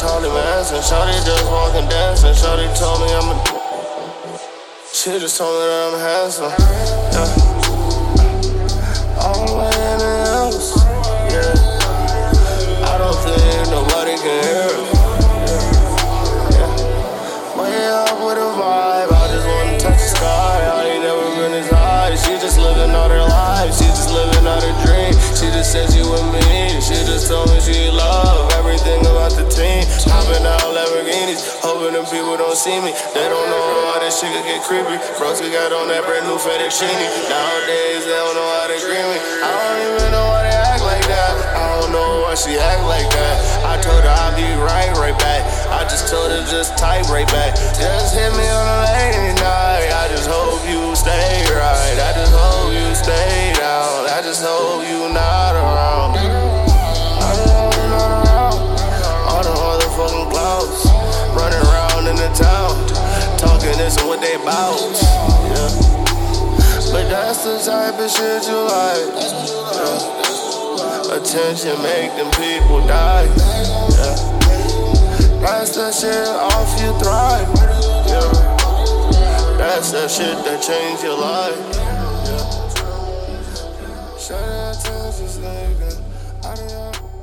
Charlie Manson. Shorty just walking, dancing. Shorty told me I'm a. She just told me that I'm handsome, yeah. Hoping them people don't see me. They don't know how this shit could get creepy. Broski got on that brand new fettuccine. Nowadays they don't know how to greet me. I don't even know why they act like that. I don't know why she act like that. I told her I'll be right, right back. I just told her just type right back. Just hit me on a late night. I just hope you stay right. I just hope you stay down. I just hope you not out. Yeah. But that's the type of shit you like. Yeah. Attention make them people die. Yeah. That's the shit off you thrive. Yeah. That's the shit that change your life. Shut out to this nigga. I don't know.